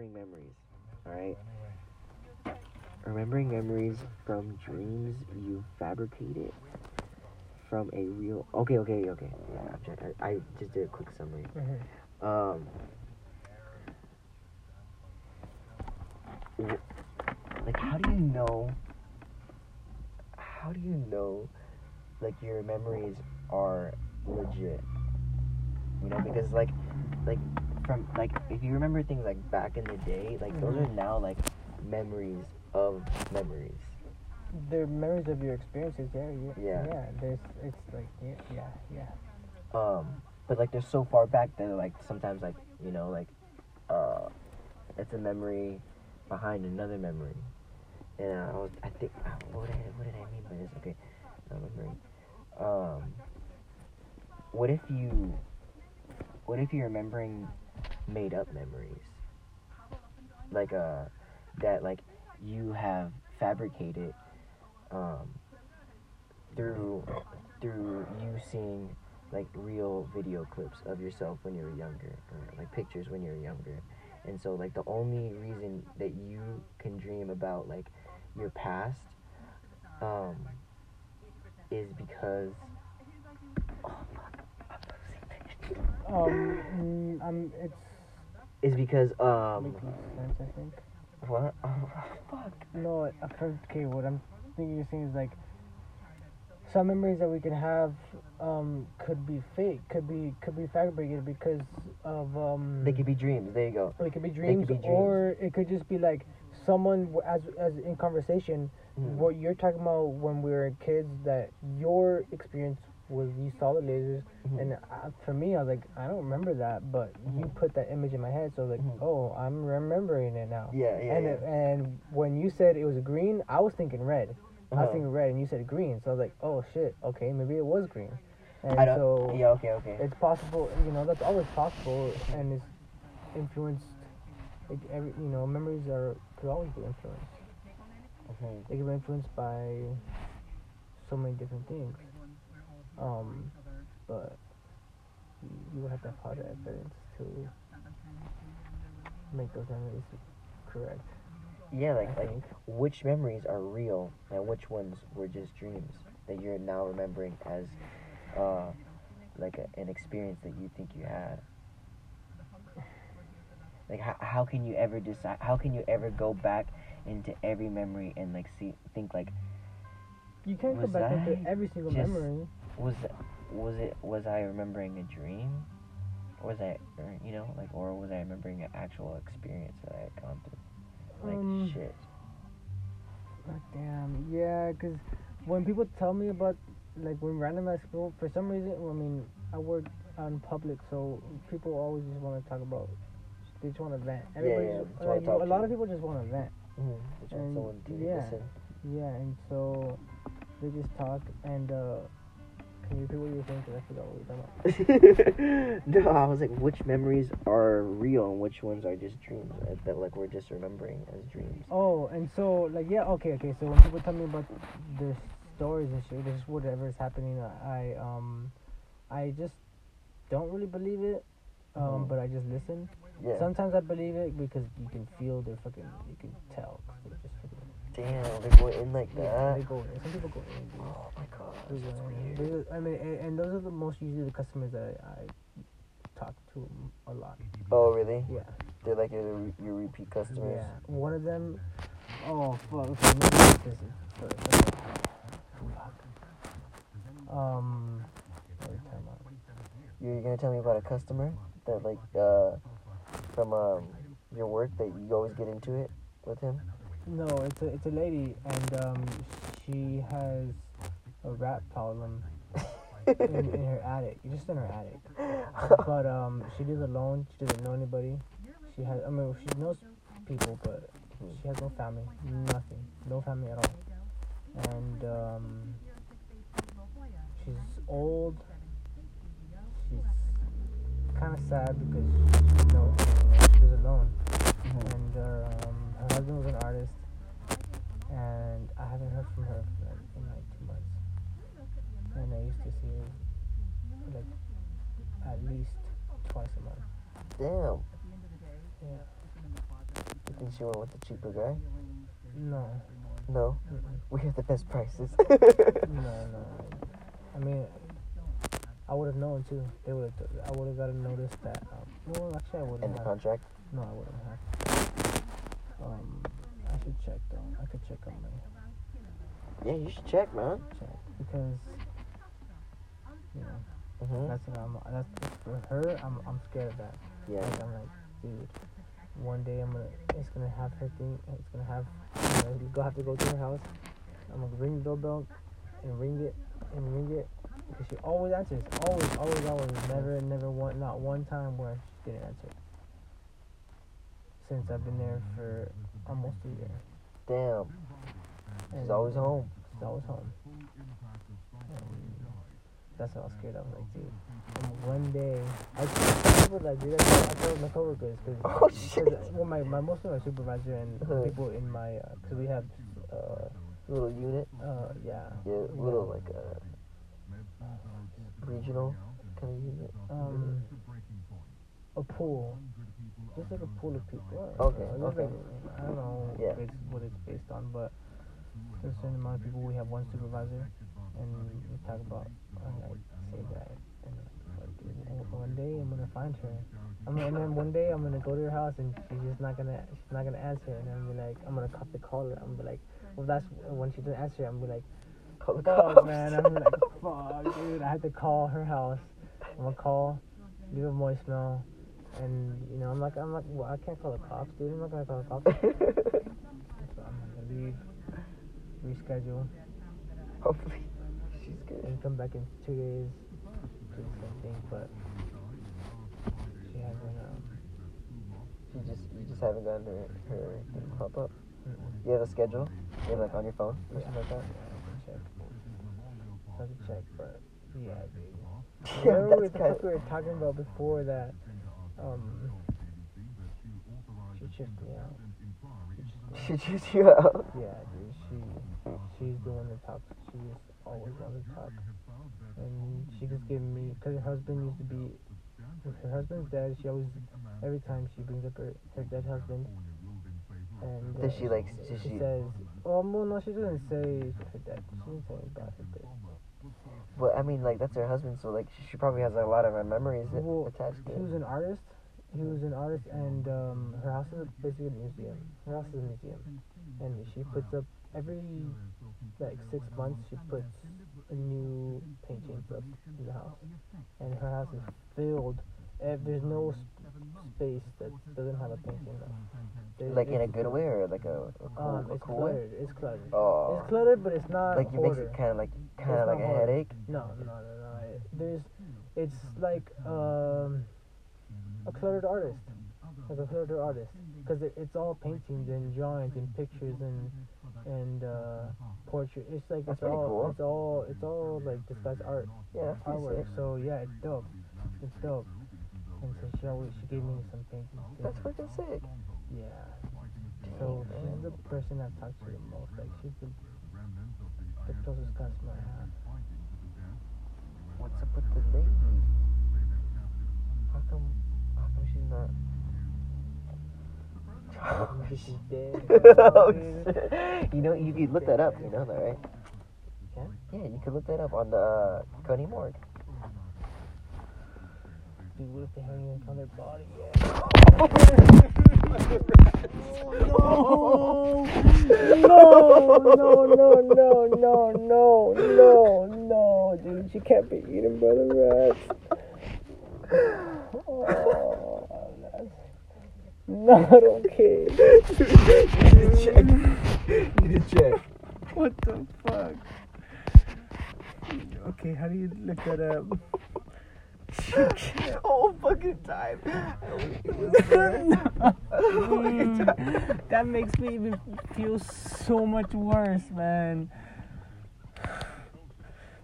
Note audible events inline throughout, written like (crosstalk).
remembering memories. All right. Remembering memories from dreams you fabricated from a real. Okay, okay, okay. Yeah, I, I just did a quick summary. Mhm. Um. Like, how do you know? How do you know, like, your memories are legit? You know, because like, like from like if you remember things like back in the day, like those are Mhm. now like memories of memories. They're memories of your experiences. Yeah, yeah, Yeah. yeah. There's, it's like, yeah, yeah, yeah. Um, but like they're so far back that like sometimes like you know like, uh, it's a memory behind another memory. And I was I think uh, what did I, what did I mean by this? Okay, not memory. Um, what if you, what if you're remembering made up memories? Like uh, that like you have fabricated, um, through through you seeing like real video clips of yourself when you were younger or like pictures when you were younger and so like the only reason that you can dream about like your past um is because oh I'm. Um, um, it's is because um sense. I think. what (laughs) oh fuck No, I- okay. What I'm thinking you're saying is like some memories that we can have um could be fake, could be could be fabricated because of um. they could be dreams there you go It could be could dreams, be dreams. or it could just be like someone as as in conversation. Mhm. What you're talking about when we were kids, that your experience was these solid the lasers, Mhm. and uh, for me, I was like, I don't remember that, but you Mhm. put that image in my head, so I was like, Mhm. oh, I'm remembering it now. yeah yeah, and yeah. it- and when you said it was green, I was thinking red. I was Uh-huh. thinking red, and you said green, so I was like, oh shit, okay, maybe it was green. And I don't so yeah okay okay it's possible, you know, that's always possible, and it's influenced. Like every, you know, memories are could always be influenced. Mhm. They can be influenced by so many different things. Um, but you, have to have hard evidence to make those memories correct. yeah like I like think. which memories are real and which ones were just dreams that you're now remembering as uh, like a, an experience that you think you had like how, how can you ever decide how can you ever go back into every memory and like see think like You can't go back into every single memory. Was was it was i remembering a dream or was i or, you know like or was i remembering an actual experience that i had gone through like Um, shit Oh, damn, yeah, because when people tell me about, like, when random at school, for some reason, I mean, I work on public, so people always just want to talk about, they just want to vent. Yeah, Everybody yeah, just- just like, a lot of people just want to vent. mm-hmm. And, yeah. listen Yeah, and so they just talk, and, uh, can you repeat what you were saying? Because I forgot what we were talking about. (laughs) no, I was like, which memories are real and which ones are just dreams uh, that like we're just remembering as dreams. Oh, and so like yeah, okay, okay. So when people tell me about their stories and shit, just whatever is happening, I um, I just don't really believe it. Um, Mhm. but I just listen. Yeah. Sometimes I believe it because you can feel their fucking, you can tell. 'cause they're just fucking, Damn, they go in like yeah, they go in. Some people go in. dude. Oh my god, that's in. weird. They- I mean, and, and those are the most usually the customers that I, talk to a lot. Oh really? Yeah. They're like your your repeat customers. Yeah, one of them. Oh fuck! Okay, maybe this is first. Okay. Fuck. Um. what are we talking about? You're gonna tell me about a customer that like uh from um your work that you always get into it with him. No, it's a it's a lady, and um, she has a rat problem in, in her attic, just in her attic. But um, she lives alone. She doesn't know anybody. She has, I mean, she knows people, but she has no family, nothing, no family at all. And um, she's old. She's kind of sad because she knows she lives alone. And uh, um, her husband was an artist, and I haven't heard from her for like, in like two months. And I used to see her like at least twice a month. Damn. At the end of the day. Yeah. And she went with the cheaper guy. No. No, Mm-mm. we have the best prices. No, no. (laughs) I mean, I would have known too. They would have. I would have got a notice that. Um, well, actually, I wouldn't In the have. contract. No, I wouldn't have. Um, I should check though. I could check on my Yeah, you should check, man. check because you know hmm that's what I'm. That's for her. I'm. I'm scared of that. Yeah. Like I'm like, dude. One day I'm gonna. It's gonna have her thing. It's gonna have. You know, you have to go to her house. I'm gonna ring the doorbell and ring it and ring it because she always answers. Always, always, always. Never, never one. Not one time where she didn't answer. Since I've been there for almost a year. Damn. And She's always home. She's always home. And that's what I was scared of. Like, dude. And one day, I people that, dude. I tell my coworkers because. Oh (laughs) shit. Well, my, my most of my supervisor and Uh-huh. people in my, uh 'cause we have, uh, Little unit. uh, yeah, Yeah, little like a regional kind of unit. um, a pool, just like a pool of people. Okay, Uh, okay. like- I don't know Yeah. it's what it's based on, but there's a certain amount of people. We have one supervisor, and we talk about, and I say that, and like, one day I'm gonna find her. I'm gonna, and then one day I'm gonna go to her house and she's just not gonna she's not gonna answer and I'm be like I'm gonna have to call her. I'm be like well that's when she doesn't answer I'm gonna be like Call the cops. man I'm like fuck dude I had to call her house. I'm gonna call, leave a voicemail, and you know I'm like I'm like well I can't call the cops dude I'm not gonna call the cops. (laughs) so I'm gonna leave, reschedule, Hopefully, she's good. and come back in two days, do the same thing but she hasn't um. You just you just haven't gotten her her thing pop up. mm-mm. You have a schedule? You have like on your phone or Yeah, something like that? yeah, I can check. I can check, but yeah, dude. (laughs) Yeah, Remember that's the fuck we were talking about before that um she chipped me out. She chews you out. Yeah, dude. She she's the one that talks. She is always on the top. and she just gave me because her husband used to be her husband's dead. She always every time she brings up her her dead husband. And uh, Does she like? Does she she? says, "Oh well, no, she doesn't say her dead. She doesn't say about her dead." Well, I mean, like that's her husband, so like she, she probably has a lot of her memories Well, attached to He was an artist. He was an artist, and um, her house is basically a museum. Her house is a museum, and she puts up every like six months. She puts a new paintings up in the house, and her house is filled. eh, There's no space that doesn't have a painting. Up. There- Like in a good way or like a, a cool, Um, a it's cool way? cluttered. It's cluttered. Oh, It's cluttered, but it's not like it makes it kind of like kind of like a hoarder. headache. No, no, no, no. It, there's, it's like um, a cluttered artist, like a cluttered artist, because it, it's all paintings and drawings and pictures and and uh, portrait. It's like That's it's all, cool. it's all, it's all like disguised art, Yeah, artwork. So yeah, it's dope. It's dope. And so she always she gave me some paintings. too. That's freaking sick. Yeah. So Dang, she's the person I've talked to the most. Like she's the the closest customer I have. What's up with the lady? How come? How come she's not? (laughs) (laughs) She's dead. (laughs) oh, shit. You know, you could look that up. You know that, right? Can? Yeah, you could look that up on the uh, Coney Morgue. Even their body yet? No! No, no, no, no, no, no, no, dude, she can't be eaten by the rats. Oh, not okay. You need to check. You need to check. What the fuck? Okay, how do you look that up? Whole fucking time. (laughs) That makes me even feel so much worse, man.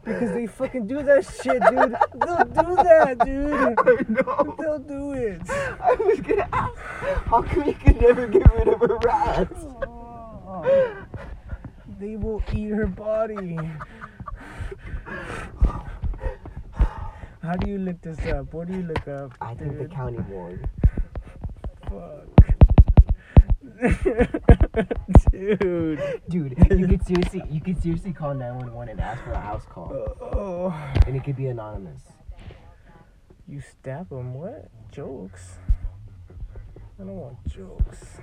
Because they fucking do that shit, dude. They'll do that, dude. (laughs) I know. They'll do it. I was gonna ask, how come you could never get rid of a rat? Oh, they will eat her body. (laughs) How do you look this up? What do you look up? I think the county board. Fuck. (laughs) Dude. Dude, you could seriously, you could seriously call 911 and ask for a house call, Oh. and it could be anonymous. You stab him? What? Jokes? I don't want jokes.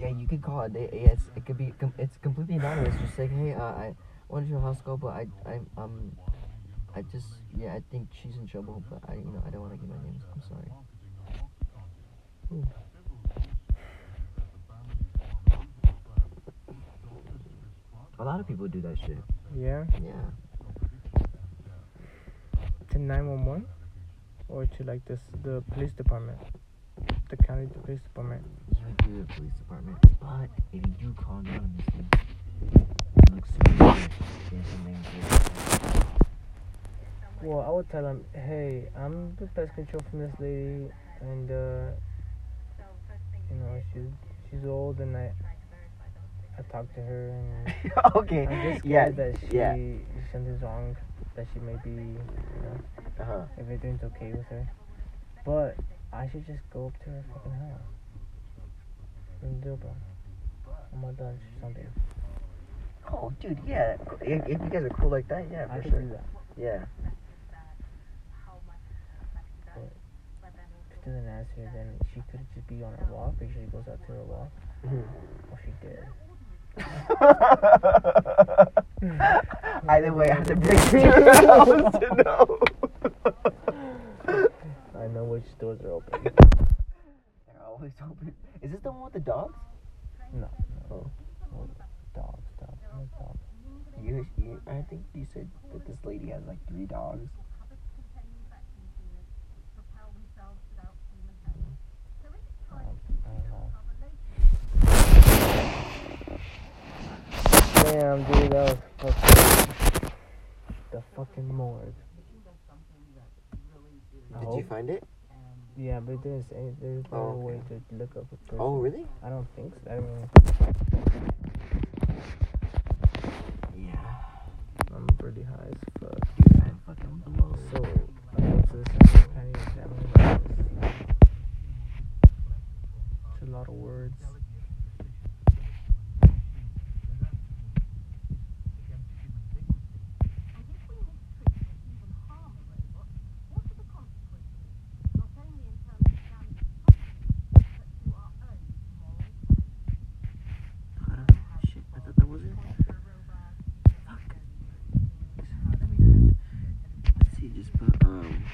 Yeah, you could call it. Yes, it could be. It's completely anonymous. Just like, hey, uh, I wanted your house call, but I, I, um, I just, yeah, I think she's in trouble, but I, you know, I don't want to give my name. I'm sorry. Ooh. A lot of people do that shit. Yeah? Yeah. To 911? Or to like this, the police department? The county police department? Would do the police department, but if you do call anonymously, it looks super good. There's something good. Well, I would tell them, hey, I'm the pest control from this lady, and uh, you know, she's she's old, and I I talked to her, and (laughs) okay. I'm just yeah. that she yeah. something's wrong, that she may be, you know, Uh huh. everything's okay with her. But I should just go up to her fucking house. And do, bro. I'm not done something. Oh, dude, yeah. If, if you guys are cool like that, yeah, for could sure. do that. Yeah. Doesn't answer, then she could just be on her walk. She goes out to her walk. Mm-hmm. Or she did. (laughs) Either way, I have to break through your house to know. (laughs) I know which doors are open. They're always open. Is this the one with the dogs? No. Oh. no. Dogs, dogs, no dogs. You, you, I think you said that this lady has like three dogs. Um, I don't know. Damn, dude, that was fucking the fucking morgue. Did you find it? Yeah, but didn't there's no Oh, way to look up a person. Oh, really? I don't think so. I mean, Yeah. I'm pretty high as fuck. Dude, I fucking blow. So, I go to the center county examiner's office. It's a lot of words. I don't know. Shit, I thought that was it. Fuck. Let me Let's see, just put, um,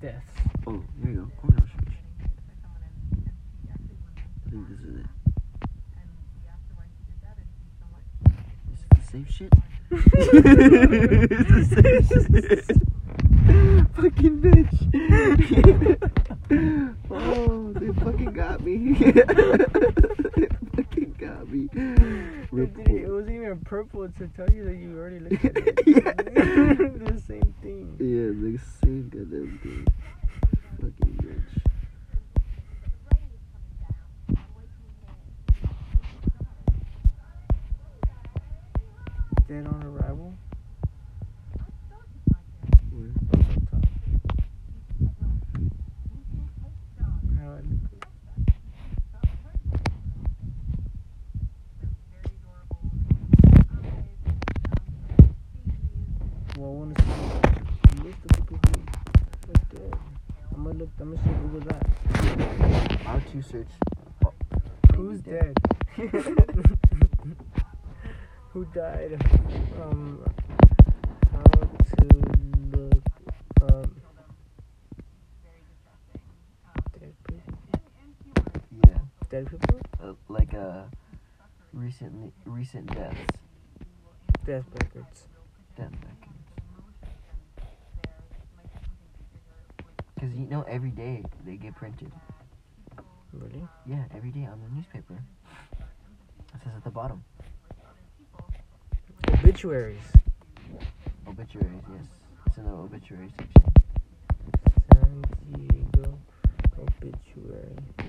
Deaths. oh, there you go. Corn ostrich. I think this is it. Is it the same shit? it's the same shit. fucking bitch. oh, they fucking got me. (laughs) they fucking got me. It, it wasn't even purple to tell you that you already looked at it. (laughs) Yeah. (laughs) the same thing. Yeah, the same goddamn thing. Fucking bitch. Dead on arrival. Where? Up on top. How I. Well, I want to see the list people who are dead. I'm gonna look. I'm gonna see Google that. How to search. Who's dead? (laughs) Who died? Recently recent deaths. Death records. Death records. Because you know, every day they get printed. Really? Yeah, every day on the newspaper. It says at the bottom. Obituaries. Obituaries, yes. It's in the obituary section. San Diego obituary.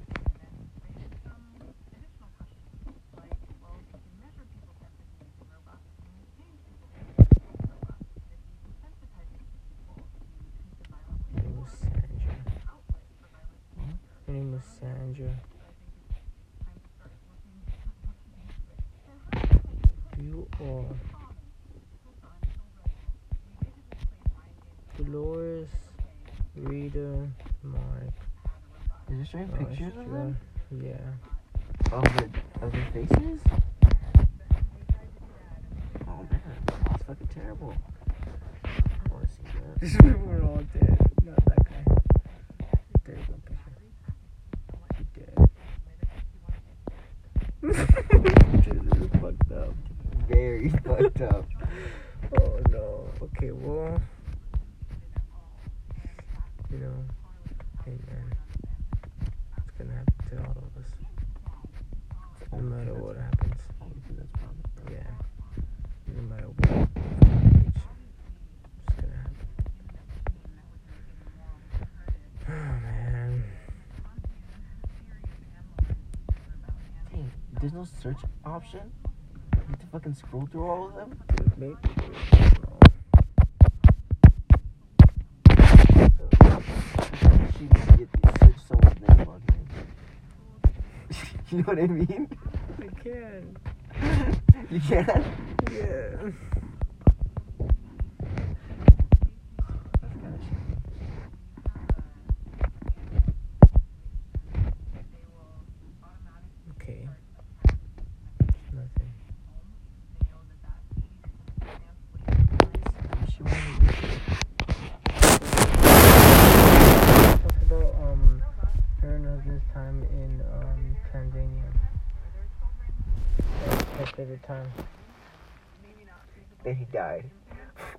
Rita, Mark. Is it showing oh, pictures of them? Yeah. Of the of their faces? Oh man, that's fucking terrible. I wanna see that. (laughs) These people are all dead. Not that guy. There you go, picture. He dead. this is fucked up. Very fucked up. Oh no. Okay, well, you know, hey man, it's gonna happen to all of us, no Only matter thing what that's- happens. only thing that's promised, bro. Yeah, no matter what age, it's gonna happen. Oh man. Dang, no search option? You have to fucking scroll through all of them? Dude, maybe. She can get search someone's name on here. you know what I mean? I can. (laughs) You can? Yeah. Favorite time. And he died.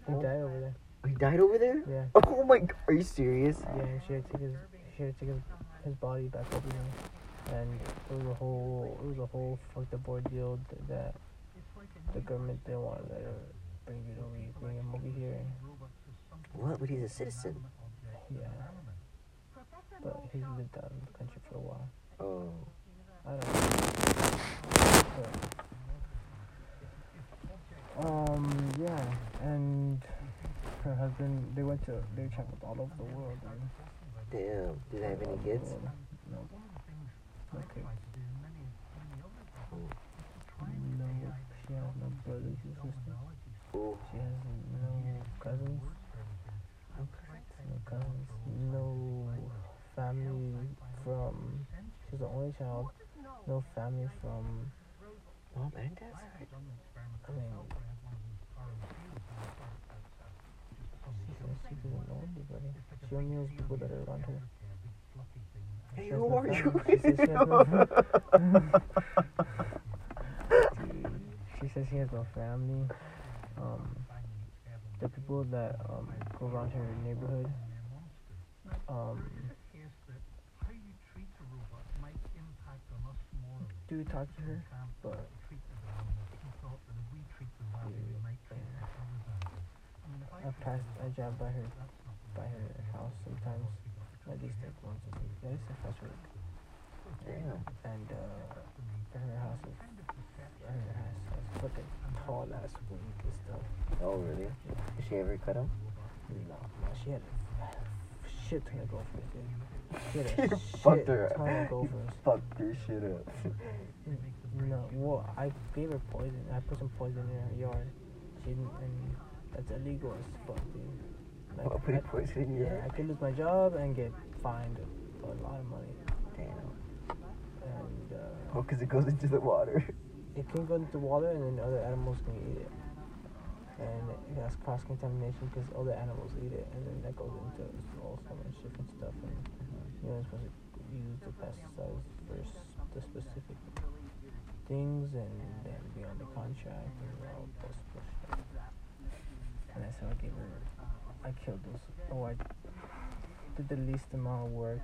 He died over there. He died over there? Yeah. Oh my god, are you serious? Yeah, she had to take his she had to take his, his body back over there. And it was a whole it was a whole fucked up ordeal th- that the government didn't want to let her bring it over bring him over here. What? But he's a citizen. Yeah. But he's lived out of the country for a while. Oh. I don't know. But, um, yeah, and her husband, they went to, they traveled all over the world. And, Damn. Did they have any kids? No. No kids. No, she has no brothers or sisters. Oh. She has no cousins. No cousins. No family from, she's the only child. No family from Mom and side? I mean, doesn't know anybody. She only knows people that are around her. Hey, who are you? She says she has no She says she has no family. Um, the people that um, go around her neighborhood, um, do talk to her, but I pass, I drive by her, by her house sometimes, at least like once a week, at least a week. Damn. And uh, her house is, her house has fucking tall ass weed and stuff. Oh, really? Did she ever cut him? No, no, she had a shit ton of gophers, dude. She had a (laughs) shit fucked her ton of (laughs) gophers. Fucked your shit up. No, well, I gave her poison. I put some poison in her yard. She didn't, and that's illegal as fuck, dude. Like, I- poison in yeah, I could lose my job and get fined a lot of money. Damn. And uh, Oh, because it goes into the water. it can go into water, and then other animals can eat it. And it has cross contamination because other animals eat it, and then that goes into all so much different stuff. And you're not supposed to use the pesticides for the specific things, and then be on the contract and all this bullshit. And that's I gave her. I killed those. Oh, I did the least amount of work.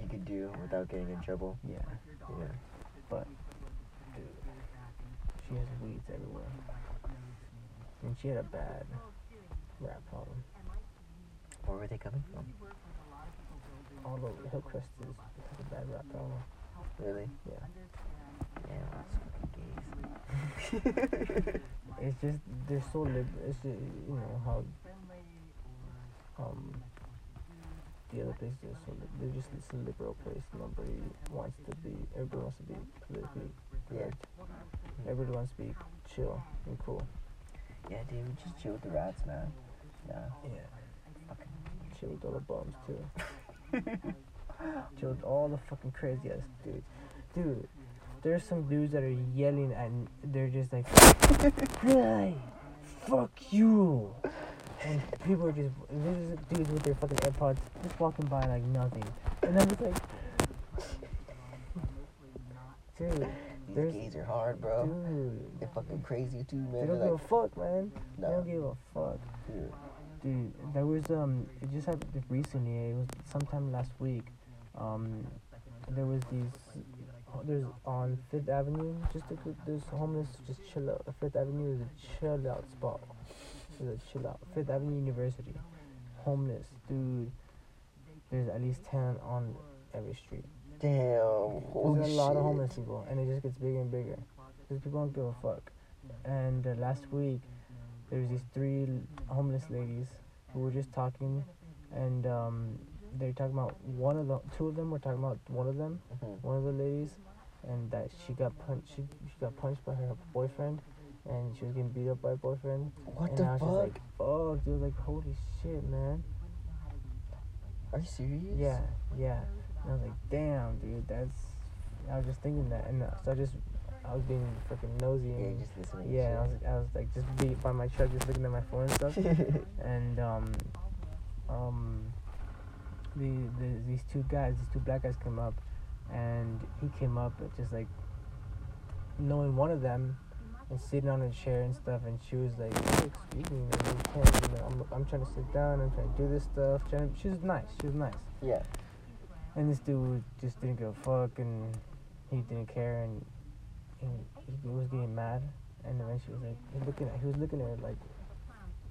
You could do without getting in trouble. Yeah, Yeah. but dude, she has weeds everywhere. And she had a bad rat problem. Where were they coming from? All over Hillcrest is has a bad rat problem. Really? Yeah. Damn, those fucking gays. (laughs) It's just they're so lib. It's just, you know how um the other places are so li- they're just it's a liberal place. Nobody wants to be. Everybody wants to be politically correct. Everybody wants to be chill and cool. Yeah, dude, we just chill with the rats, man. Yeah. Yeah. Fucking. Chill with all the bums too. (laughs) chill with all the fucking crazy ass dudes. Dude, there's some dudes that are yelling and they're just like, (laughs) hey, fuck you. And people are just, there's dudes with their fucking AirPods just walking by like nothing. And I'm just like, dude, These gays are hard, bro. dude. They're fucking crazy too, man. They don't They're give a fuck, man. They don't give a fuck. dude. Dude, there was um, it just happened recently. It was sometime last week. Um, there was these. There's on Fifth Avenue. Just a group. There's homeless. Just chill out. Fifth Avenue is a chill out spot. It's a chill out. Fifth Avenue University. Homeless, dude. There's at least ten on every street. Damn. There's a lot of homeless people, and it just gets bigger and bigger. Because people don't give a fuck. And uh, last week, there was these three homeless ladies who were just talking, and um, they were talking about one of the two of them were talking about one of them, Mhm. one of the ladies, and that she got punched. She, she got punched by her boyfriend, and she was getting beat up by her boyfriend. What and the I was fuck? just like, fuck, dude, like holy shit, man. Are you serious? Yeah, yeah. And I was like, damn, dude, that's. I was just thinking that, and uh, so I just, I was being freaking nosy, Yeah, and just listening. yeah, I was, I was like just beat by my truck, just looking at my phone and stuff, (laughs) and um, um, the, the these two guys, these two black guys came up, and he came up just like knowing one of them and sitting on a chair and stuff, and she was like, "Excuse me, you can't, you know, I'm, I'm trying to sit down, I'm trying to do this stuff." Trying to, she was nice, she was nice. yeah. And this dude just didn't give a fuck, and he didn't care, and, and he was getting mad. And then she was like, he looking at, he was looking at her like,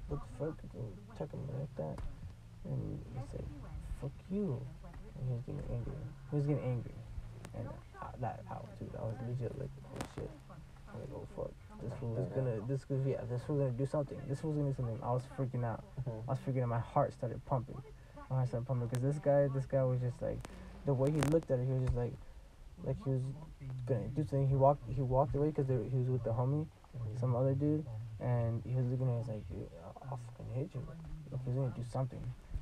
"What the fuck? You talking like that?" And he said, "Fuck you," and he was getting angry. He was getting angry, and uh, that out, dude. I was legit like, "Oh shit!" I was like, "Oh fuck." This fool is gonna, this fool, yeah, this fool's gonna do something. This fool's gonna do something. I was freaking out. (laughs) I was freaking out. My heart started pumping. My heart started pumping because this guy, this guy was just like, the way he looked at it, he was just like, like he was gonna do something. He walked, he walked away because he was with the homie, some other dude, and he was looking at, he's like, I'll fucking hit you. Like he was gonna do something.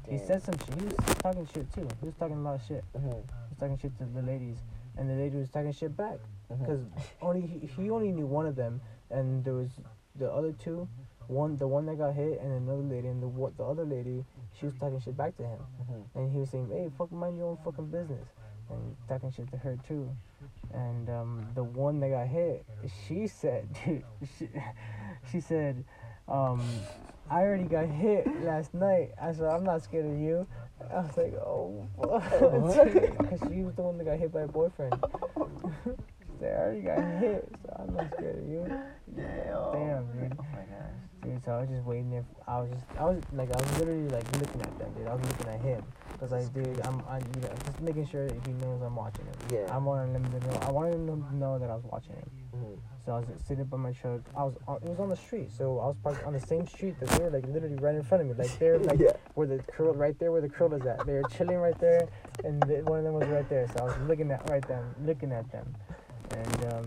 He said some shit. He was talking shit too. He was talking a lot of shit. Mhm. He was talking shit to the ladies, and the lady was talking shit back because only he, he only knew one of them, and there was the other two. One, the one that got hit, and another lady, and the what the other lady, she was talking shit back to him, Mhm. and he was saying, "Hey, fucking mind your own fucking business," and talking shit to her too. And um, the one that got hit, she said, dude, (laughs) she, she said, um, "I already got hit last night." I said, "I'm not scared of you." I was like, "Oh, (laughs) (laughs) because she was the one that got hit by her boyfriend." (laughs) She said, I already got hit, so I'm not scared of you. Damn. Damn, dude. Oh my gosh. Dude, so I was just waiting there. I was just, I was like, I was literally like looking at them, dude. I was looking at him. Cause like, dude, I'm, I, you know, just making sure if he knows I'm watching him. Yeah. I wanted him to know. I wanted him to know that I was watching him. Mhm. So I was sitting by my truck. I was, on, it was on the street. So I was parked on the same street that they were like literally right in front of me. Like they're like Yeah. where the curl, right there where the curl is at. They were chilling right there, and the, one of them was right there. So I was looking at right them, looking at them, and um,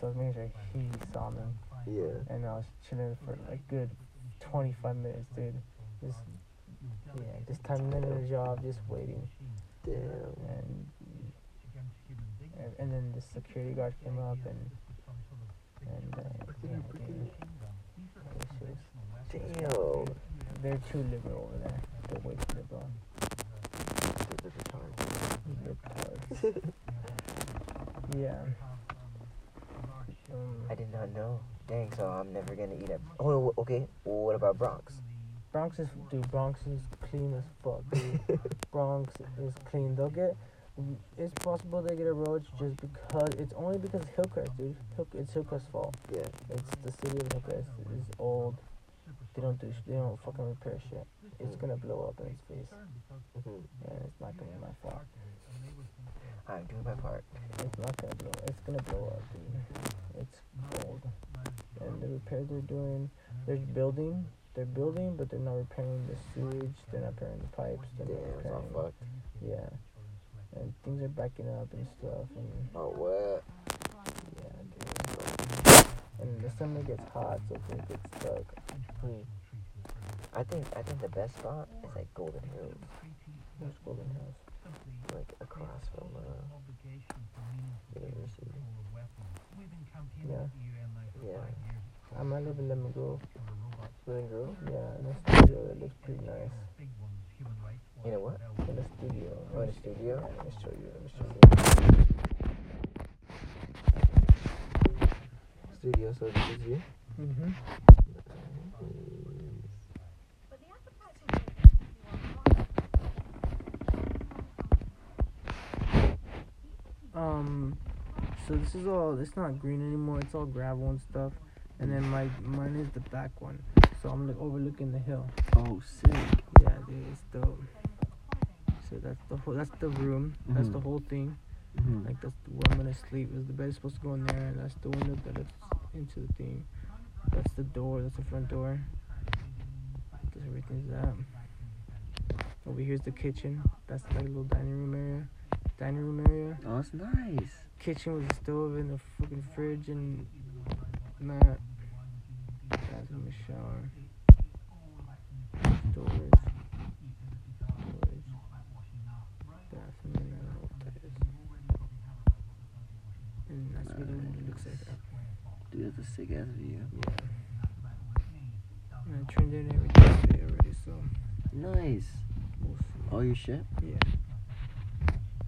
so I was making sure he saw them. Yeah. and I was chilling for a good 25 minutes, dude. Just yeah, just into the job, just waiting, Damn. and and, and then the security guard came up and and uh, yeah, dude. Damn. They're too liberal over there. They're way too liberal. They're. (laughs) Libertard. yeah. I did not know. Dang, so I'm never gonna eat at. Oh, okay. What about Bronx? Bronx is dude. Bronx is clean as fuck. Dude. (laughs) Bronx is clean. They'll get. It's possible they get a roach just because it's only because Hillcrest, dude. Hill, it's Hillcrest's fault. Yeah. It's the city of Hillcrest is old. They don't do. They don't fucking repair shit. It's gonna blow up in its face, Mhm. and it's not gonna be my fault. I'm doing my part. It's not gonna blow. It's gonna blow up, dude. It's old, and the repairs they're doing, they're building. They're building, but they're not repairing the sewage. They're not repairing the pipes. They're Damn, not it's all repairing. fucked. Yeah. And things are backing up and stuff, and Oh, what? yeah, dude. And the summer gets hot, so it gets stuck. Hmm. I think I think the best spot is like Golden Hills, There's Golden Hills. like across from uh, university. Yeah. Yeah. I might live in Lemon Grove. Golden Grove. Yeah, in a studio that looks pretty nice. You know what? In a studio. In a studio. Yeah, let me show you. Let me show you. Studio. So this is you. Mm-hmm. Um, so this is all. It's not green anymore. It's all gravel and stuff. And then my mine is the back one. So I'm like overlooking the hill. Oh, sick. Yeah, dude, it's dope. So that's the whole. That's the room. That's the Mhm. whole thing. Mm-hmm. Like that's where I'm gonna sleep. Is the bed is supposed to go in there, and that's the window that looks into the thing. That's the door. That's the front door. That's everything's that. Over here's the kitchen. That's like a little dining room area. Dining room area. Oh, it's nice. Kitchen with a stove and a fucking fridge and that. Bathroom shower. Storage. That's what the window looks like. Dude, that's a sick ass view. Yeah. And I turned in everything today already, so Nice. we'll. All your shit? Yeah.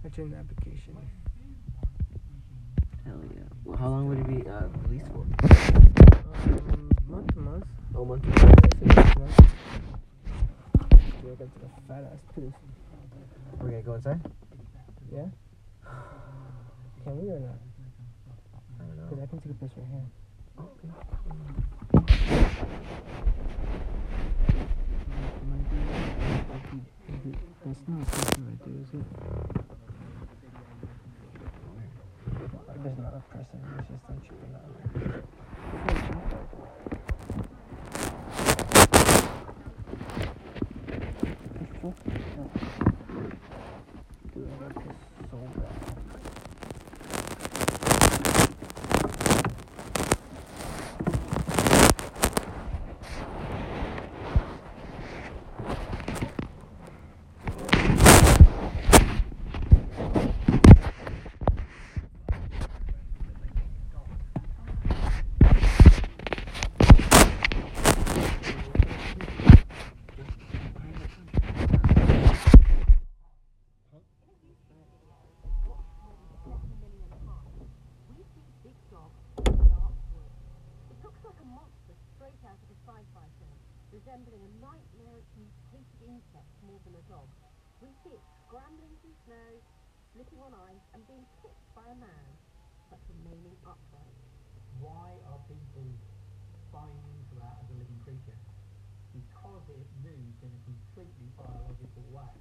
I turned the application. Hell yeah. Well, how long would it be uh, released for? Um, month to month. Oh, month. Six months. Dude, I got to a fat ass piss. We're gonna go inside. Yeah? Can we or not? I don't Because know. I can take a right here. Okay. That's not a person right there, is it? There's not a person, there's just out there. Dude, I got this so bad. It looks like a monster straight out of a sci-fi film, resembling a nightmarish mutated insect more than a dog. We see it scrambling through snow, slipping on ice, and being kicked by a man, but remaining upright. why are people buying into that as a living creature? Because it moves in a completely biological way.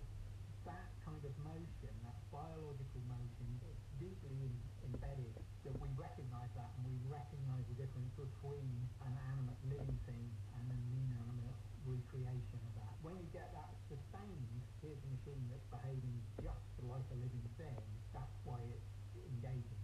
That kind of motion, that biological motion, it's deeply embedded that we recognise that and we recognise the difference between an animate living thing and an inanimate recreation of that. When you get that sustained, here's a machine that's behaving like a living thing, that's why it's engaging.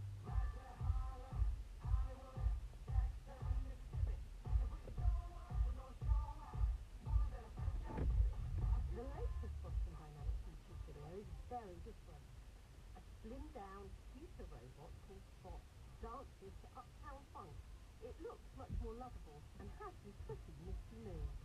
The latest Boston Dynamics YouTube video is very different. A slimmed down computer robot called Spot dances to Uptown Funk. It looks much more lovable and has some pretty nifty moves.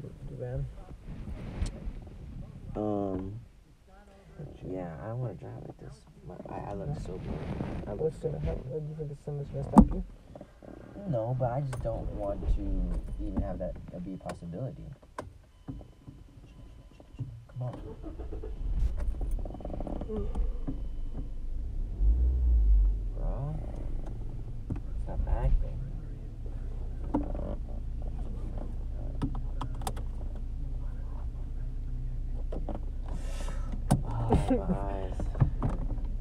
Can van. Um. Yeah, I don't want to drive like this. My, I, I look so good. I look What's so gonna happen? Do you think it's something's gonna stop you? No, but I just don't want to even have that, that be a possibility. Come on. Bro. Stop acting. Oh, my eyes.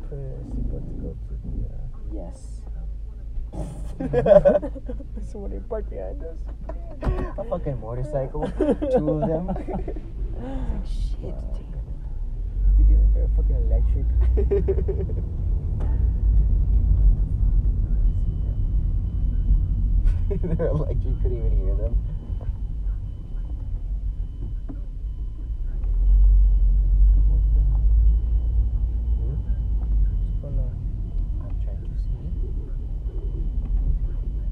Put it in to go to the. Uh... Yes. Somebody parked behind us. A fucking motorcycle. (laughs) Two of them. (laughs) Like, shit, You think they're fucking electric? (laughs) They're electric, you couldn't even hear them. Hmm? What's going on? I'm trying to see.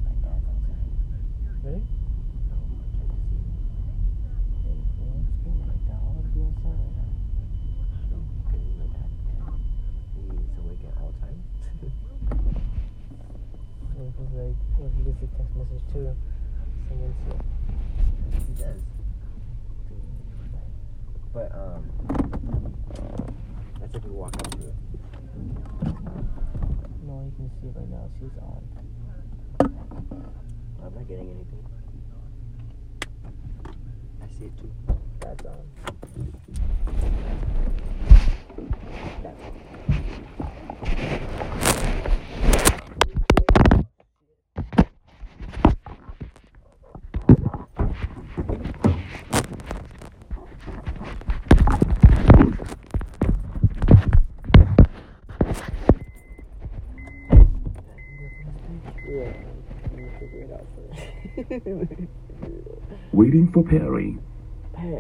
My dad's outside. Really? No, I'm trying to see. Hey, man, what's going on? Like that, I want to be outside right now. No, because my dad, man, he's awake at all times. What if it's like, what if he gets a text message too? Someone said, he does. But um, that's if we walk up to it. no, you can see it right now. See, it's on. I'm not getting anything. I see it too. That's on. That's all. Yeah, let me figure it out first. (laughs) Waiting for Perry.